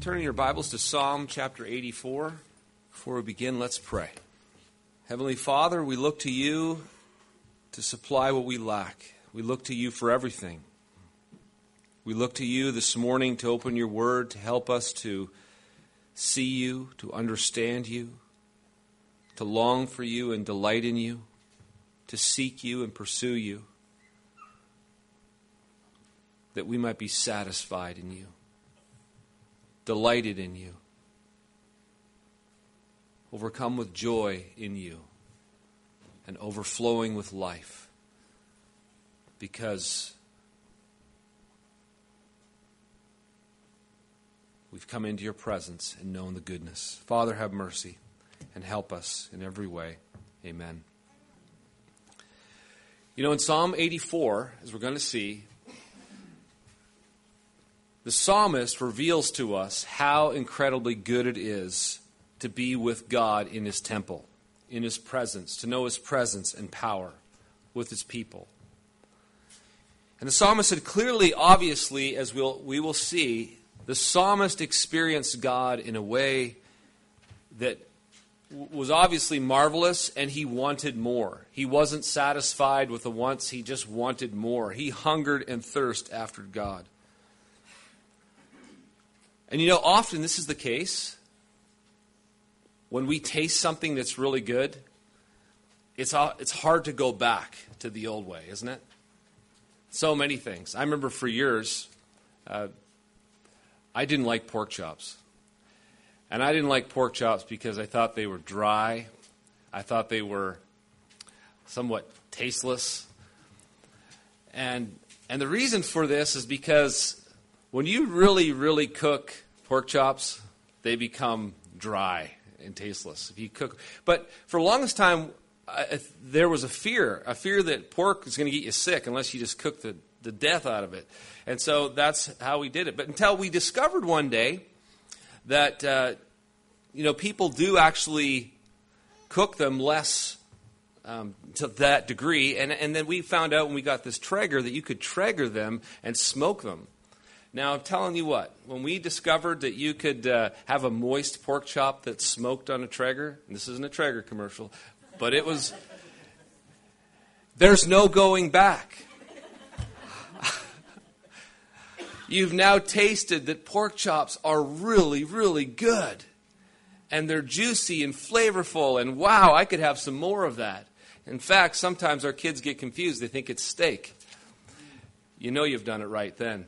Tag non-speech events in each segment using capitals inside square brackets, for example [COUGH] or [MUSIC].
Turning your Bibles to Psalm chapter 84. Before we begin, let's pray. Heavenly Father, we look to you to supply what we lack. We look to you for everything. We look to you this morning to open your word, to help us to see you, to understand you, to long for you and delight in you, to seek you and pursue you, that we might be satisfied in you, delighted in you, overcome with joy in you, and overflowing with life because we've come into your presence and known the goodness. Father, have mercy and help us in every way. Amen. You know, in Psalm 84, as we're going to see, the psalmist reveals to us how incredibly good it is to be with God in his temple, in his presence, to know his presence and power with his people. And the psalmist said clearly, obviously, as we'll, we will see, the psalmist experienced God in a way that was obviously marvelous and he wanted more. He wasn't satisfied with the once, he just wanted more. He hungered and thirsted after God. And you know, often this is the case. When we taste something that's really good, it's, it's hard to go back to the old way, isn't it? So many things. I remember for years, uh, I didn't like pork chops. And I didn't like pork chops because I thought they were dry. I thought they were somewhat tasteless. And, and the reason for this is because when you really, really cook pork chops, they become dry and tasteless. If you cook, but for the longest time, there was a fear, a fear that pork is going to get you sick unless you just cook the, the death out of it. And so that's how we did it. But until we discovered one day that uh, you know people do actually cook them less um, to that degree, and and then we found out when we got this Traeger that you could Traeger them and smoke them. Now, I'm telling you what, when we discovered that you could uh, have a moist pork chop that's smoked on a Traeger, this isn't a Traeger commercial, but it was, there's no going back. [LAUGHS] You've now tasted that pork chops are really, really good. And they're juicy and flavorful, and wow, I could have some more of that. In fact, sometimes our kids get confused. They think it's steak. You know you've done it right then.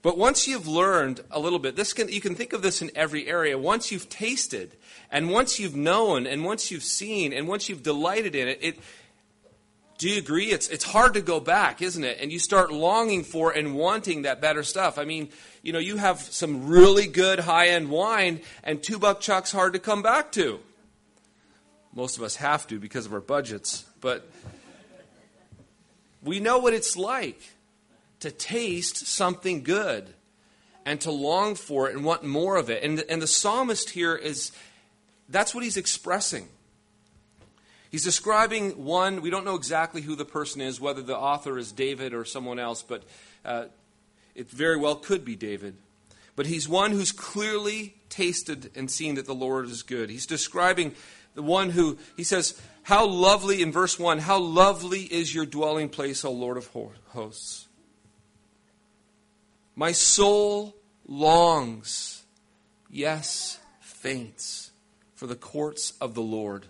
But once you've learned a little bit, this can, you can think of this in every area. Once you've tasted, and once you've known, and once you've seen, and once you've delighted in it, it do you agree? It's, it's hard to go back, isn't it? And you start longing for and wanting that better stuff. I mean, you know, you have some really good high end wine, and two buck chuck's hard to come back to. Most of us have to because of our budgets. But we know what it's like to taste something good and to long for it and want more of it. And, and the psalmist here is that's what he's expressing. He's describing one, we don't know exactly who the person is, whether the author is David or someone else, but uh, it very well could be David. But he's one who's clearly tasted and seen that the Lord is good. He's describing the one who, he says, How lovely, in verse 1, how lovely is your dwelling place, O Lord of hosts. My soul longs, yes, faints, for the courts of the Lord.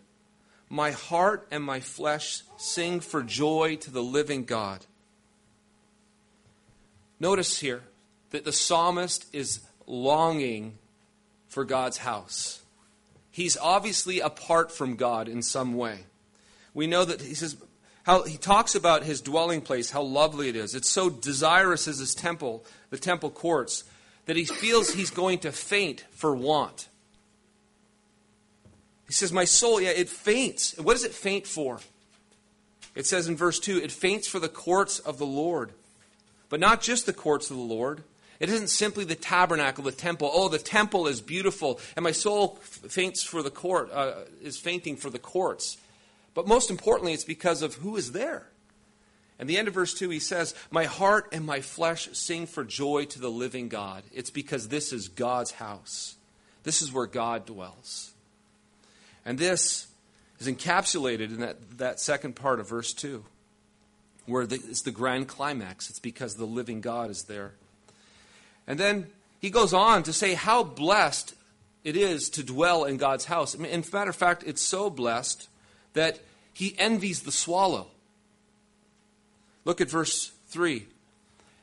My heart and my flesh sing for joy to the living God. Notice here that the psalmist is longing for God's house. He's obviously apart from God in some way. We know that he says, how he talks about his dwelling place, how lovely it is. It's so desirous as his temple, the temple courts, that he feels he's going to faint for want. He says, My soul, yeah, it faints. what does it faint for? It says in verse 2 it faints for the courts of the Lord. But not just the courts of the Lord. It isn't simply the tabernacle, the temple. Oh, the temple is beautiful, and my soul faints for the court, uh, is fainting for the courts. But most importantly, it's because of who is there. And the end of verse 2, he says, My heart and my flesh sing for joy to the living God. It's because this is God's house. This is where God dwells. And this is encapsulated in that, that second part of verse 2, where the, it's the grand climax. It's because the living God is there. And then he goes on to say how blessed it is to dwell in God's house. I mean, in matter of fact, it's so blessed that he envies the swallow. Look at verse 3.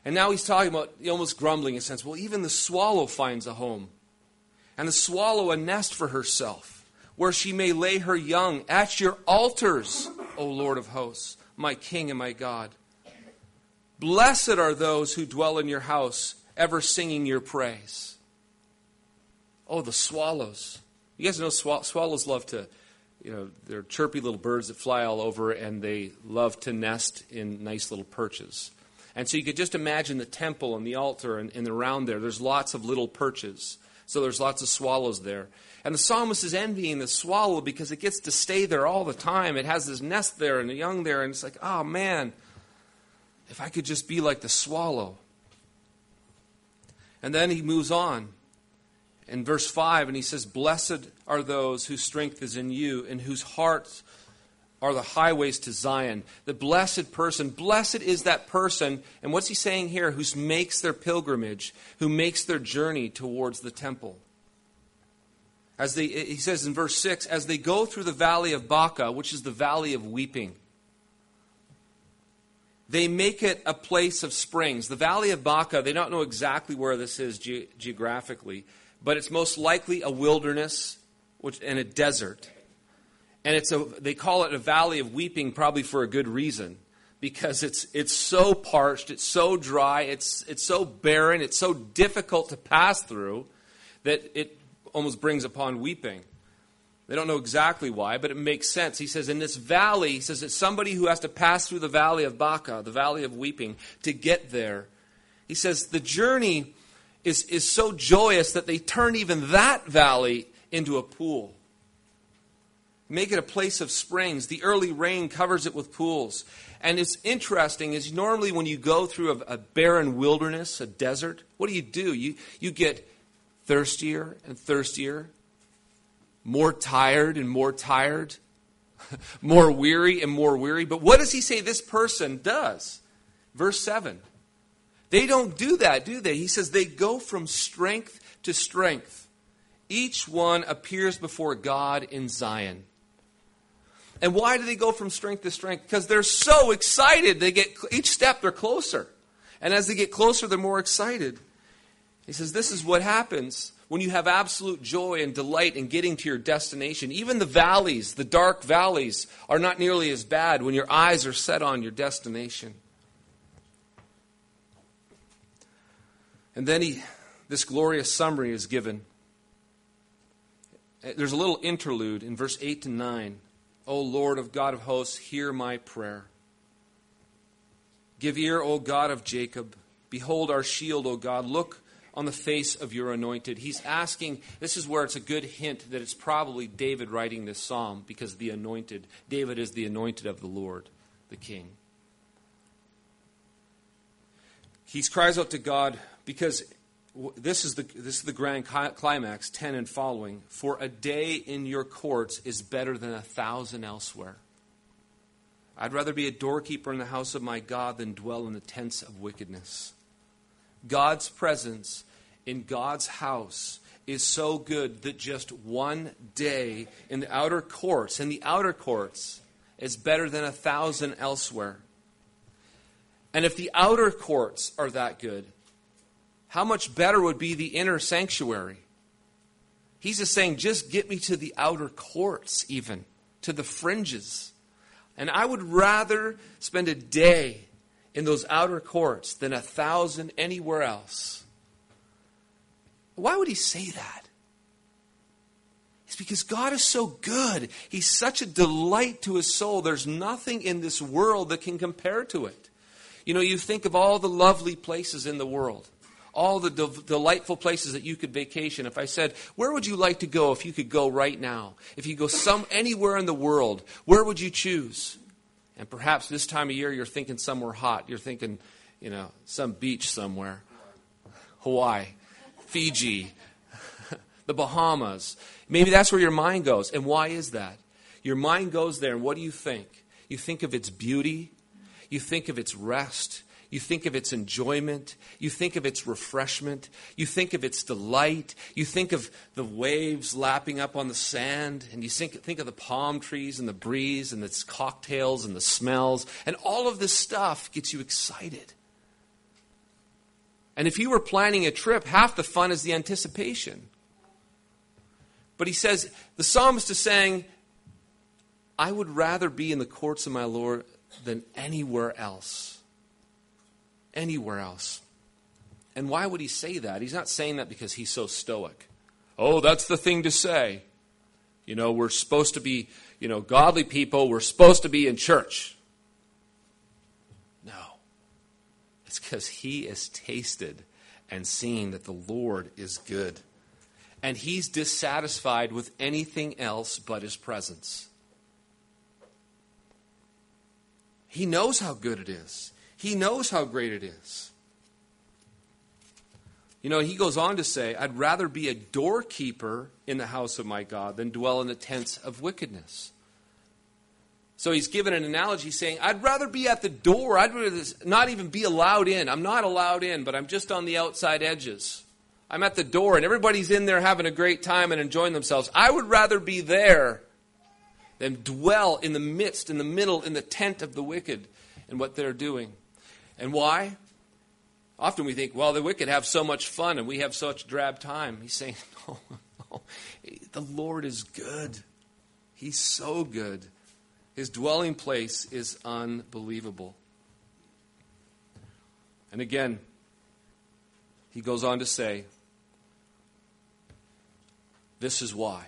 And now he's talking about almost grumbling in a sense. Well, even the swallow finds a home, and the swallow a nest for herself, where she may lay her young at your altars, O Lord of hosts, my King and my God. Blessed are those who dwell in your house, ever singing your praise. Oh, the swallows. You guys know swallows love to you know, they're chirpy little birds that fly all over, and they love to nest in nice little perches. And so you could just imagine the temple and the altar and, and around there. There's lots of little perches. So there's lots of swallows there. And the psalmist is envying the swallow because it gets to stay there all the time. It has this nest there and the young there, and it's like, oh man, if I could just be like the swallow. And then he moves on in verse 5, and he says, Blessed are those whose strength is in you and whose hearts are the highways to Zion. The blessed person, blessed is that person, and what's he saying here? Who makes their pilgrimage, who makes their journey towards the temple. As they, he says in verse 6, as they go through the valley of Baca, which is the valley of weeping, they make it a place of springs. The valley of Baca, they don't know exactly where this is ge- geographically but it's most likely a wilderness which, and a desert. And it's a, they call it a valley of weeping probably for a good reason because it's, it's so parched, it's so dry, it's, it's so barren, it's so difficult to pass through that it almost brings upon weeping. They don't know exactly why, but it makes sense. He says, in this valley, he says, it's somebody who has to pass through the valley of Baca, the valley of weeping, to get there. He says, the journey is, is so joyous that they turn even that valley into a pool. Make it a place of springs. The early rain covers it with pools. And it's interesting is normally when you go through a, a barren wilderness, a desert, what do you do? You, you get thirstier and thirstier, more tired and more tired, [LAUGHS] more weary and more weary. But what does he say this person does? Verse 7 they don't do that, do they? He says they go from strength to strength. Each one appears before God in Zion. And why do they go from strength to strength? Because they're so excited. They get each step they're closer. And as they get closer, they're more excited. He says this is what happens when you have absolute joy and delight in getting to your destination. Even the valleys, the dark valleys, are not nearly as bad when your eyes are set on your destination. And then he, this glorious summary is given. Eh, there's a little interlude in verse 8 to 9. O Lord of God of hosts, hear my prayer. Give ear, O God of Jacob. Behold our shield, O God. Look on the face of your anointed. He's asking, this is where it's a good hint that it's probably David writing this psalm because the anointed, David is the anointed of the Lord, the king. He cries out to God, because this is the this is the grand climax 10 and following. For a day in your courts is better than a thousand elsewhere. I'd rather be a doorkeeper in the house of my god than dwell in the tents of wickedness. God's presence in god's house is so good that just one day in the outer courts in the outer courts is better than a thousand elsewhere and if the outer courts are that good how much better would be the inner sanctuary? He's just saying, just get me to the outer courts, even to the fringes. And I would rather spend a day in those outer courts than a thousand anywhere else. Why would he say that? It's because God is so good. He's such a delight to his soul. There's nothing in this world that can compare to it. You know, you think of all the lovely places in the world all the de- delightful places that you could vacation, if I said, where would you like to go if you could go right now? If you go some anywhere in the world, where would you choose? And perhaps this time of year you're thinking somewhere hot. You're thinking, you know, some beach somewhere. Hawaii, Fiji, [LAUGHS] the Bahamas. Maybe that's where your mind goes. And why is that? Your mind goes there, and what do you think? You think of its beauty, you think of its rest, you think of its enjoyment. You think of its refreshment. You think of its delight. You think of the waves lapping up on the sand. And you think, think of the palm trees and the breeze and its cocktails and the smells. And all of this stuff gets you excited. And if you were planning a trip, half the fun is the anticipation. But he says, the psalmist is saying, I would rather be in the courts of my Lord than anywhere else anywhere else. And why would he say that? He's not saying that because he's so stoic. Oh, that's the thing to say. You know, we're supposed to be, you know, godly people. We're supposed to be in church. No. It's because he has tasted and seen that the Lord is good. And he's dissatisfied with anything else but his presence. He knows how good it is. He knows how great it is. You know, he goes on to say, I'd rather be a doorkeeper in the house of my God than dwell in the tents of wickedness. So he's given an analogy saying, I'd rather be at the door. I'd rather not even be allowed in. I'm not allowed in, but I'm just on the outside edges. I'm at the door and everybody's in there having a great time and enjoying themselves. I would rather be there than dwell in the midst, in the middle, in the tent of the wicked and what they're doing. And why? Often we think, well, the wicked have so much fun and we have such drab time. He's saying, [LAUGHS] no, no, the Lord is good. He's so good. His dwelling place is unbelievable. And again, he goes on to say, This is why.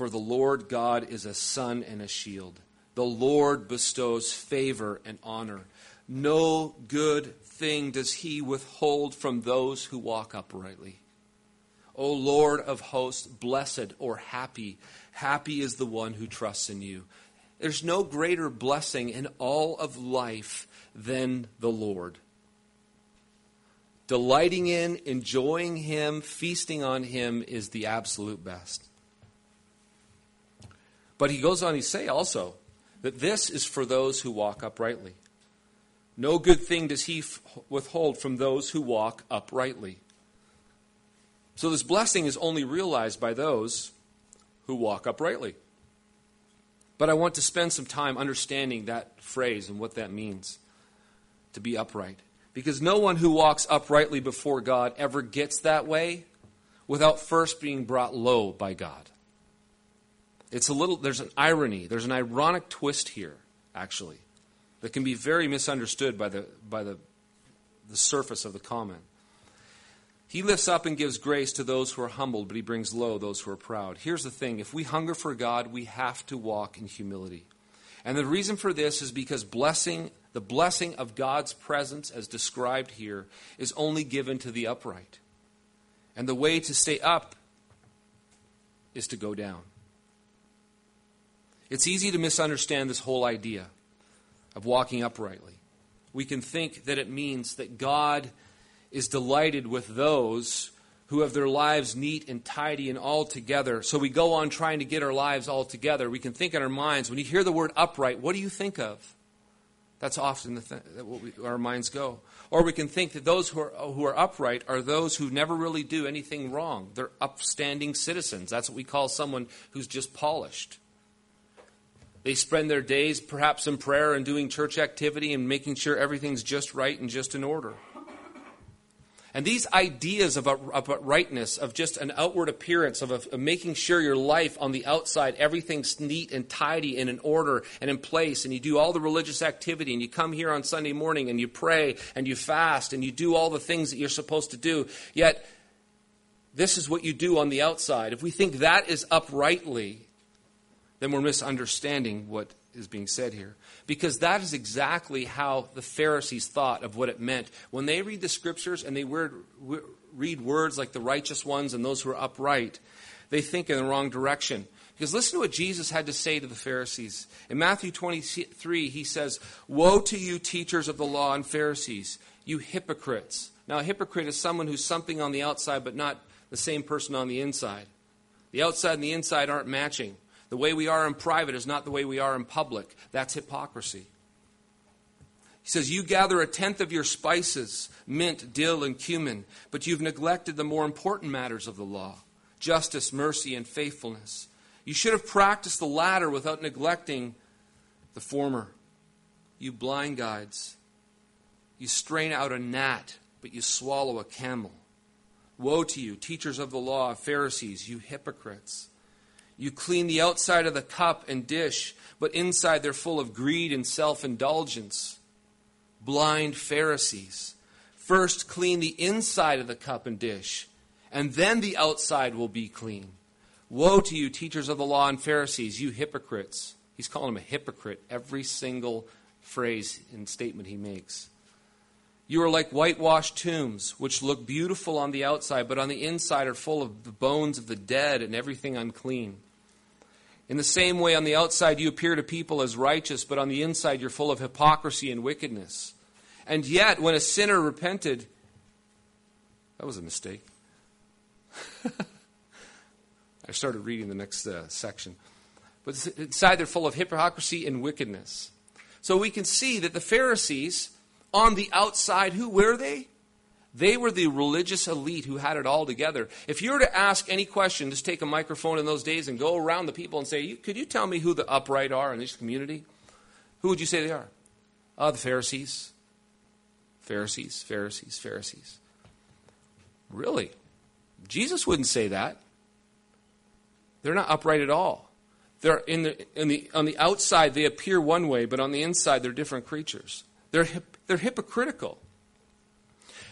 For the Lord God is a sun and a shield. The Lord bestows favor and honor. No good thing does he withhold from those who walk uprightly. O Lord of hosts, blessed or happy, happy is the one who trusts in you. There's no greater blessing in all of life than the Lord. Delighting in, enjoying Him, feasting on Him is the absolute best. But he goes on to say also that this is for those who walk uprightly. No good thing does he withhold from those who walk uprightly. So this blessing is only realized by those who walk uprightly. But I want to spend some time understanding that phrase and what that means to be upright. Because no one who walks uprightly before God ever gets that way without first being brought low by God. It's a little, there's an irony, there's an ironic twist here, actually that can be very misunderstood by the, by the, the surface of the comment. He lifts up and gives grace to those who are humbled, but he brings low those who are proud. Here's the thing if we hunger for God, we have to walk in humility. And the reason for this is because blessing, the blessing of God's presence, as described here, is only given to the upright. And the way to stay up is to go down. It's easy to misunderstand this whole idea of walking uprightly. We can think that it means that God is delighted with those who have their lives neat and tidy and all together. So we go on trying to get our lives all together. We can think in our minds, when you hear the word upright, what do you think of? That's often the th- what we, our minds go. Or we can think that those who are, who are upright are those who never really do anything wrong. They're upstanding citizens. That's what we call someone who's just polished. They spend their days perhaps in prayer and doing church activity and making sure everything's just right and just in order. And these ideas of, uprightness, of just an outward appearance, of, of, making sure your life on the outside, everything's neat and tidy and in order and in place, and you do all the religious activity, and you come here on Sunday morning and you pray and you fast and you do all the things that you're supposed to do, yet this is what you do on the outside. If we think that is uprightly, then we're misunderstanding what is being said here. Because that is exactly how the Pharisees thought of what it meant. When they read the scriptures and they read words like the righteous ones and those who are upright, they think in the wrong direction. Because listen to what Jesus had to say to the Pharisees. In Matthew 23, he says, Woe to you, teachers of the law and Pharisees, you hypocrites. Now, a hypocrite is someone who's something on the outside but not the same person on the inside. The outside and the inside aren't matching. The way we are in private is not the way we are in public. That's hypocrisy. He says, You gather a tenth of your spices, mint, dill, and cumin, but you've neglected the more important matters of the law justice, mercy, and faithfulness. You should have practiced the latter without neglecting the former. You blind guides. You strain out a gnat, but you swallow a camel. Woe to you, teachers of the law, Pharisees, you hypocrites. You clean the outside of the cup and dish, but inside they're full of greed and self indulgence. Blind Pharisees. First clean the inside of the cup and dish, and then the outside will be clean. Woe to you, teachers of the law and Pharisees, you hypocrites. He's calling him a hypocrite every single phrase and statement he makes. You are like whitewashed tombs, which look beautiful on the outside, but on the inside are full of the bones of the dead and everything unclean. In the same way, on the outside you appear to people as righteous, but on the inside you're full of hypocrisy and wickedness. And yet, when a sinner repented, that was a mistake. [LAUGHS] I started reading the next uh, section. But inside they're full of hypocrisy and wickedness. So we can see that the Pharisees on the outside, who were they? They were the religious elite who had it all together. If you were to ask any question, just take a microphone in those days and go around the people and say, Could you tell me who the upright are in this community? Who would you say they are? Uh, the Pharisees. Pharisees, Pharisees, Pharisees. Really? Jesus wouldn't say that. They're not upright at all. They're in the, in the, on the outside, they appear one way, but on the inside, they're different creatures. They're, they're hypocritical.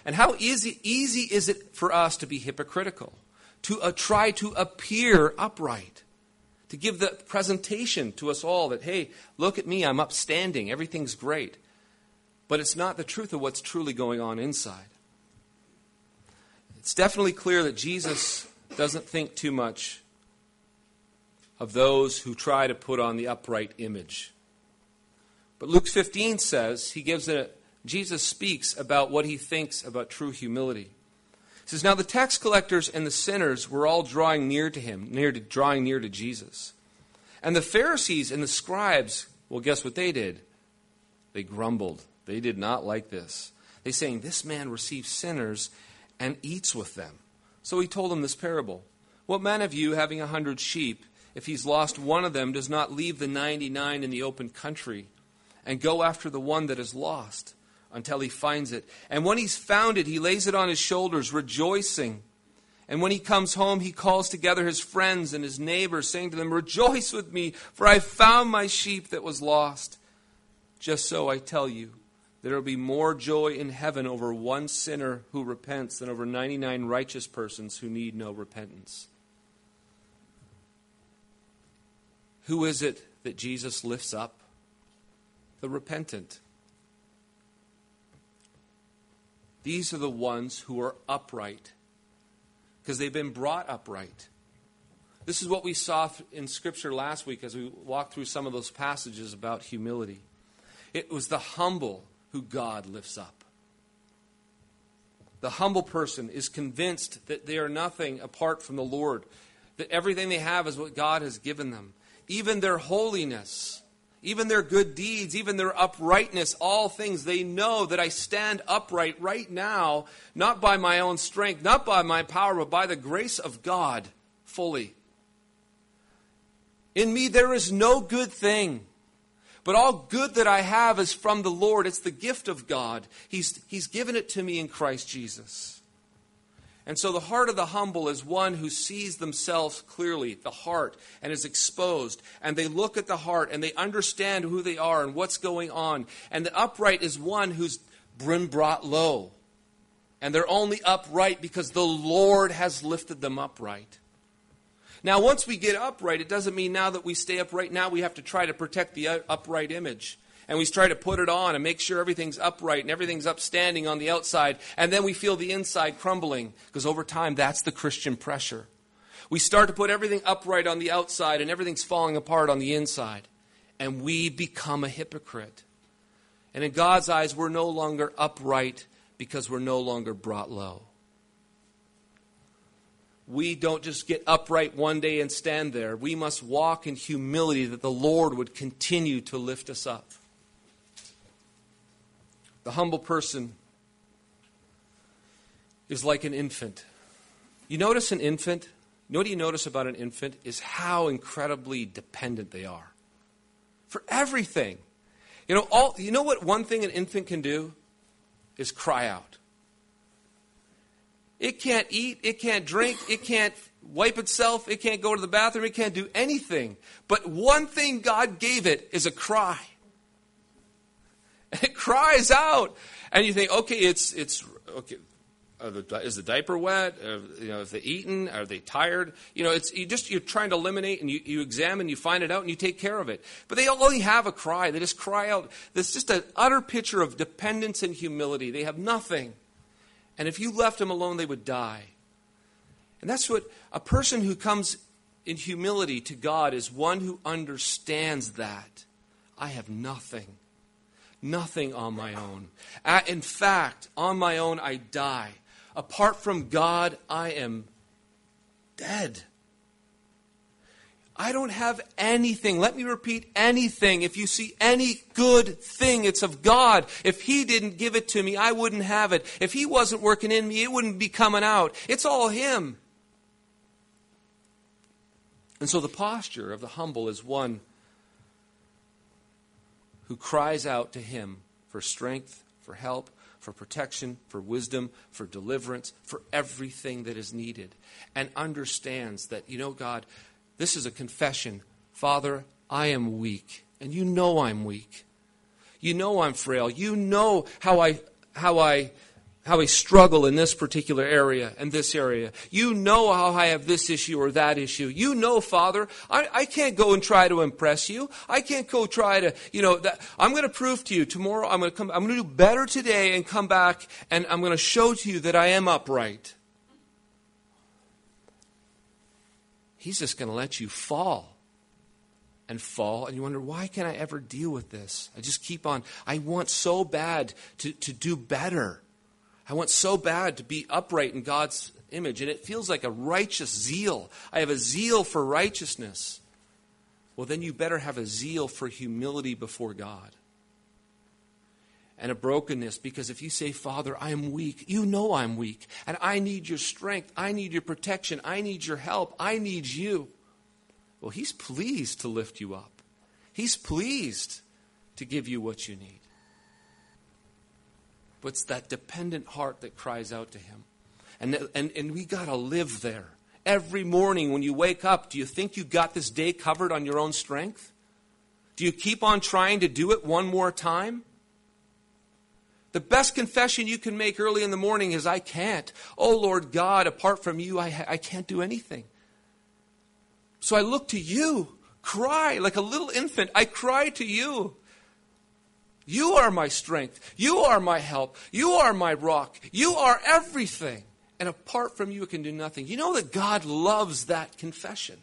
And how easy, easy is it for us to be hypocritical? To uh, try to appear upright. To give the presentation to us all that, hey, look at me, I'm upstanding, everything's great. But it's not the truth of what's truly going on inside. It's definitely clear that Jesus doesn't think too much of those who try to put on the upright image. But Luke 15 says, he gives a, Jesus speaks about what he thinks about true humility. He says, Now the tax collectors and the sinners were all drawing near to him, near to, drawing near to Jesus. And the Pharisees and the scribes, well, guess what they did? They grumbled. They did not like this. They saying, This man receives sinners and eats with them. So he told them this parable. What man of you, having a hundred sheep, if he's lost one of them, does not leave the ninety nine in the open country and go after the one that is lost until he finds it. And when he's found it, he lays it on his shoulders, rejoicing. And when he comes home, he calls together his friends and his neighbors, saying to them, Rejoice with me, for I found my sheep that was lost. Just so I tell you, there will be more joy in heaven over one sinner who repents than over 99 righteous persons who need no repentance. Who is it that Jesus lifts up? the repentant. These are the ones who are upright because they've been brought upright. This is what we saw in Scripture last week as we walked through some of those passages about humility. It was the humble who God lifts up. The humble person is convinced that they are nothing apart from the Lord, that everything they have is what God has given them. Even their holiness even their good deeds, even their uprightness, all things, they know that I stand upright right now, not by my own strength, not by my power, but by the grace of God fully. In me there is no good thing, but all good that I have is from the Lord. It's the gift of God. He's, he's given it to me in Christ Jesus. And so the heart of the humble is one who sees themselves clearly, the heart, and is exposed. And they look at the heart and they understand who they are and what's going on. And the upright is one who's been brought low. And they're only upright because the Lord has lifted them upright. Now, once we get upright, it doesn't mean now that we stay upright, now we have to try to protect the upright image and we try to put it on and make sure everything's upright and everything's upstanding on the outside, and then we feel the inside crumbling because over time that's the Christian pressure. We start to put everything upright on the outside and everything's falling apart on the inside. And we become a hypocrite. And in God's eyes, we're no longer upright because we're no longer brought low. We don't just get upright one day and stand there. We must walk in humility that the Lord would continue to lift us up. The humble person is like an infant. You notice an infant? You know what you notice about an infant is how incredibly dependent they are for everything. You know, all, you know what one thing an infant can do is cry out. It can't eat, it can't drink, it can't wipe itself, it can't go to the bathroom, it can't do anything. But one thing God gave it is a cry. [LAUGHS] It cries out. And you think, okay, it's, it's okay, the, is the diaper wet? Are, you know, have they eaten? Are they tired? You know, it's you just you're trying to eliminate and you, you examine, you find it out, and you take care of it. But they only have a cry. They just cry out. There's just an utter picture of dependence and humility. They have nothing. And if you left them alone, they would die. And that's what a person who comes in humility to God is one who understands that. I have nothing. Nothing on my own. In fact, on my own, I die. Apart from God, I am dead. I don't have anything. Let me repeat anything. If you see any good thing, it's of God. If He didn't give it to me, I wouldn't have it. If He wasn't working in me, it wouldn't be coming out. It's all Him. And so the posture of the humble is one who cries out to Him for strength, for help, for protection, for wisdom, for deliverance, for everything that is needed, and understands that, you know, God, this is a confession. Father, I am weak, and you know I'm weak. You know I'm frail. You know how I how I how I struggle in this particular area and this area. You know how I have this issue or that issue. You know, Father, I, I can't go and try to impress you. I can't go try to, you know, that, I'm going to prove to you tomorrow. I'm going to come. I'm going to do better today and come back and I'm going to show to you that I am upright. He's just going to let you fall and fall, and you wonder, why can't I ever deal with this? I just keep on. I want so bad to, to do better. I want so bad to be upright in God's image, and it feels like a righteous zeal. I have a zeal for righteousness. Well, then you better have a zeal for humility before God and a brokenness because if you say, Father, I am weak, you know I'm weak, and I need your strength, I need your protection, I need your help, I need you. Well, He's pleased to lift you up, He's pleased to give you what you need. But it's that dependent heart that cries out to Him. And, and, and we got to live there. Every morning when you wake up, do you think you got this day covered on your own strength? Do you keep on trying to do it one more time? The best confession you can make early in the morning is, I can't. Oh, Lord God, apart from you, I, I can't do anything. So I look to you, cry like a little infant. I cry to you. You are my strength. You are my help. You are my rock. You are everything. And apart from you, I can do nothing. You know that God loves that confession.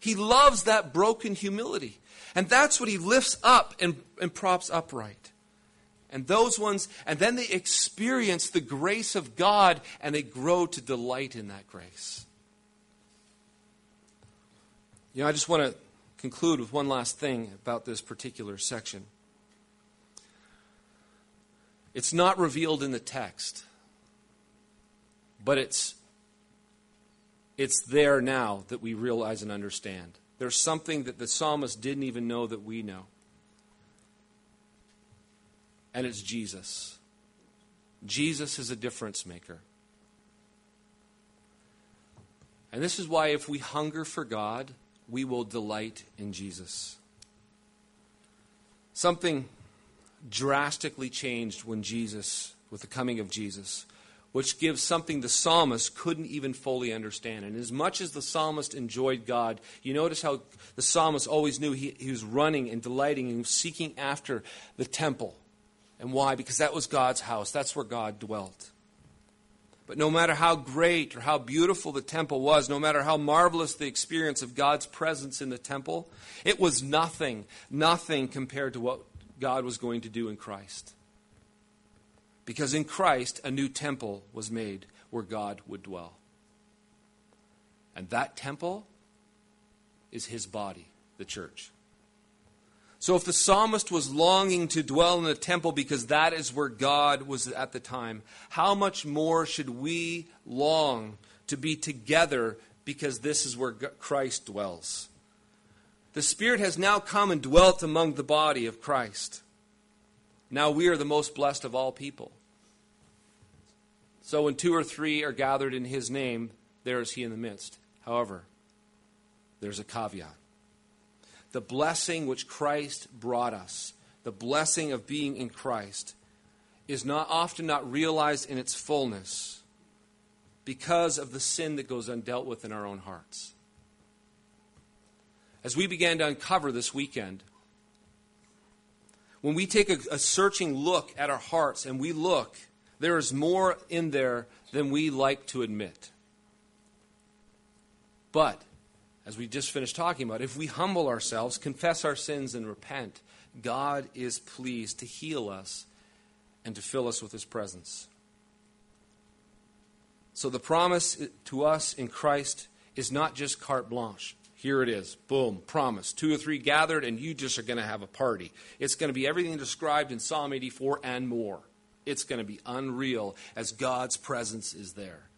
He loves that broken humility. And that's what He lifts up and, and props upright. And those ones, and then they experience the grace of God and they grow to delight in that grace. You know, I just want to conclude with one last thing about this particular section. It's not revealed in the text, but it's, it's there now that we realize and understand. There's something that the psalmist didn't even know that we know and it's Jesus. Jesus is a difference maker. And this is why, if we hunger for God, we will delight in Jesus. Something drastically changed when Jesus, with the coming of Jesus, which gives something the psalmist couldn't even fully understand. And as much as the psalmist enjoyed God, you notice how the psalmist always knew he, he was running and delighting and seeking after the temple. And why? Because that was God's house. That's where God dwelt. But no matter how great or how beautiful the temple was, no matter how marvelous the experience of God's presence in the temple, it was nothing, nothing compared to what God was going to do in Christ. Because in Christ, a new temple was made where God would dwell. And that temple is his body, the church. So if the psalmist was longing to dwell in the temple because that is where God was at the time, how much more should we long to be together because this is where Christ dwells? The Spirit has now come and dwelt among the body of Christ. Now we are the most blessed of all people. So when two or three are gathered in His name, there is He in the midst. However, there's a caveat the blessing which Christ brought us, the blessing of being in Christ, is not often not realized in its fullness because of the sin that goes undealt with in our own hearts. As we began to uncover this weekend, when we take a, a searching look at our hearts and we look, there is more in there than we like to admit. But as we just finished talking about, if we humble ourselves, confess our sins, and repent, God is pleased to heal us and to fill us with His presence. So the promise to us in Christ is not just carte blanche. Here it is. Boom. Promise. Two or three gathered, and you just are going to have a party. It's going to be everything described in Psalm 84 and more. It's going to be unreal as God's presence is there.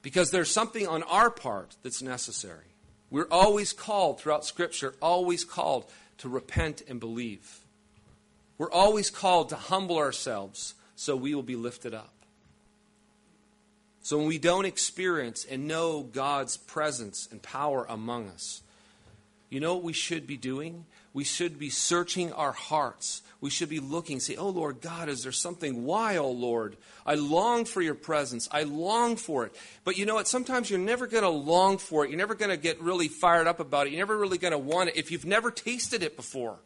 Because there's something on our part that's necessary. We're always called throughout Scripture, always called to repent and believe. We're always called to humble ourselves so we will be lifted up. So when we don't experience and know God's presence and power among us, you know what we should be doing? We should be searching our hearts we should be looking, say, Oh Lord God, is there something? Why, oh Lord? I long for your presence. I long for it. But you know what? Sometimes you're never going to long for it. You're never going to get really fired up about it. You're never really going to want it if you've never tasted it before.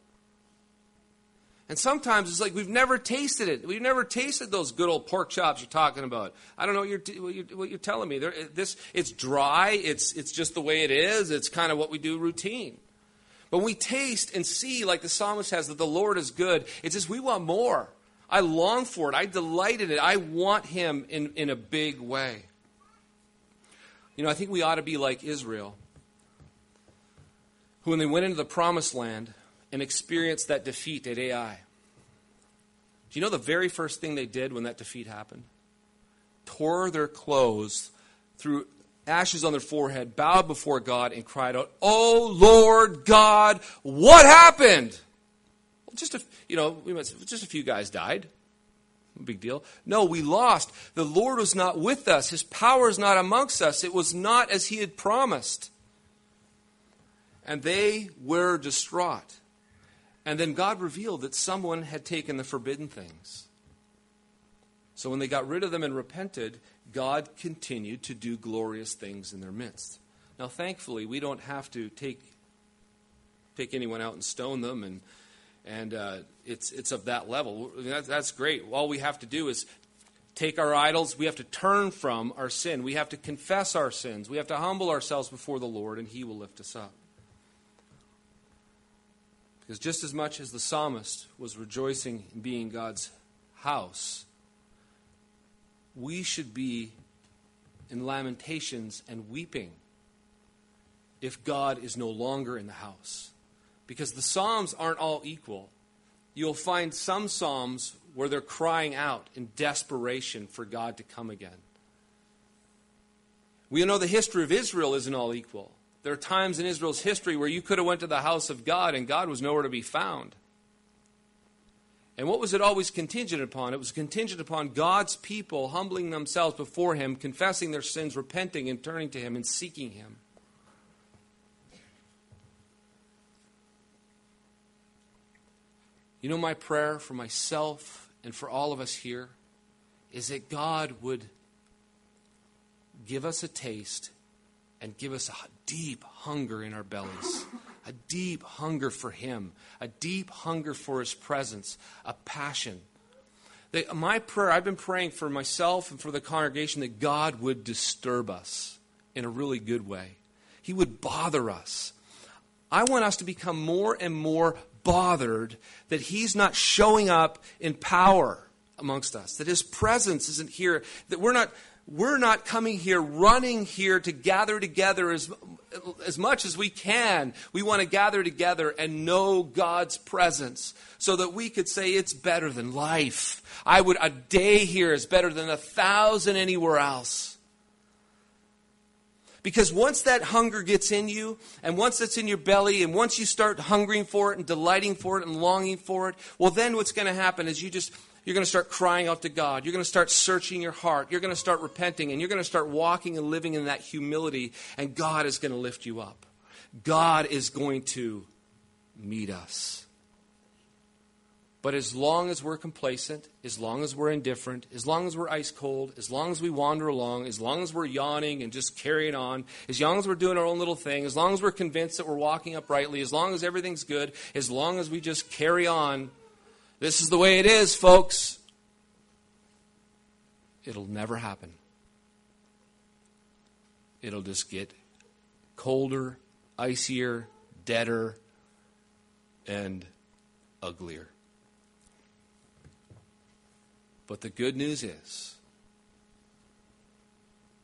And sometimes it's like we've never tasted it. We've never tasted those good old pork chops you're talking about. I don't know what you're, what you're, what you're telling me. They're, this, it's dry. It's, it's just the way it is. It's kind of what we do routine. But we taste and see, like the psalmist has, that the Lord is good. It's just we want more. I long for it. I delight in it. I want Him in, in a big way. You know, I think we ought to be like Israel, who, when they went into the promised land and experienced that defeat at Ai, do you know the very first thing they did when that defeat happened? Tore their clothes threw ashes on their forehead, bowed before God, and cried out, Oh Lord God, what happened? Well, just a, you know, just a few guys died. Big deal. No, we lost. The Lord was not with us. His power is not amongst us. It was not as He had promised. And they were distraught. And then God revealed that someone had taken the forbidden things. So when they got rid of them and repented, God continued to do glorious things in their midst. Now, thankfully, we don't have to take, take anyone out and stone them, and, and uh, it's, it's of that level. That, that's great. All we have to do is take our idols. We have to turn from our sin. We have to confess our sins. We have to humble ourselves before the Lord, and He will lift us up. Because just as much as the psalmist was rejoicing in being God's house, we should be in lamentations and weeping if God is no longer in the house. Because the Psalms aren't all equal. You'll find some Psalms where they're crying out in desperation for God to come again. We know the history of Israel isn't all equal. There are times in Israel's history where you could have went to the house of God and God was nowhere to be found. And what was it always contingent upon? It was contingent upon God's people humbling themselves before Him, confessing their sins, repenting, and turning to Him and seeking Him. You know, my prayer for myself and for all of us here is that God would give us a taste and give us a deep hunger in our bellies a deep hunger for Him, a deep hunger for His presence, a passion. My prayer, I've been praying for myself and for the congregation that God would disturb us in a really good way. He would bother us. I want us to become more and more bothered that He's not showing up in power amongst us, that His presence isn't here, that we're not. We're not coming here, running here to gather together as, as much as we can. We want to gather together and know God's presence so that we could say it's better than life. I would, a day here is better than a thousand anywhere else. Because once that hunger gets in you, and once it's in your belly, and once you start hungering for it and delighting for it and longing for it, well, then what's going to happen is you just, you're going to start crying out to God. You're going to start searching your heart. You're going to start repenting, and you're going to start walking and living in that humility, and God is going to lift you up. God is going to meet us. But as long as we're complacent, as long as we're indifferent, as long as we're ice cold, as long as we wander along, as long as we're yawning and just carrying on, as long as we're doing our own little thing, as long as we're convinced that we're walking uprightly, as long as everything's good, as long as we just carry on, this is the way it is, folks. It'll never happen. It'll just get colder, icier, deader, and uglier. But the good news is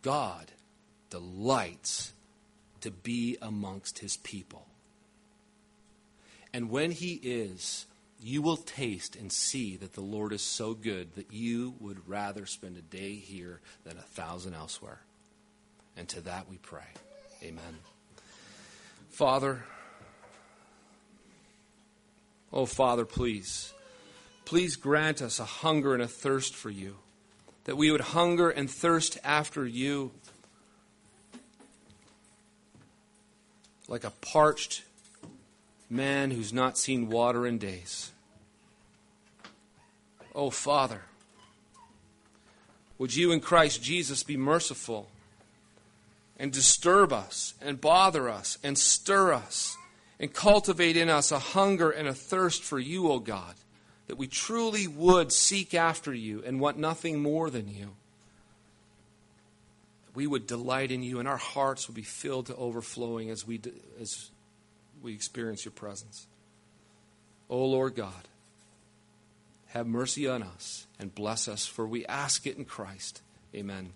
God delights to be amongst his people. And when he is, you will taste and see that the Lord is so good that you would rather spend a day here than a thousand elsewhere. And to that we pray. Amen. Father, oh, Father, please Please grant us a hunger and a thirst for you, that we would hunger and thirst after you like a parched man who's not seen water in days. Oh, Father, would you in Christ Jesus be merciful and disturb us and bother us and stir us and cultivate in us a hunger and a thirst for you, O oh God? that we truly would seek after you and want nothing more than you. We would delight in you, and our hearts would be filled to overflowing as we, as we experience your presence. O oh, Lord God, have mercy on us and bless us, for we ask it in Christ. Amen.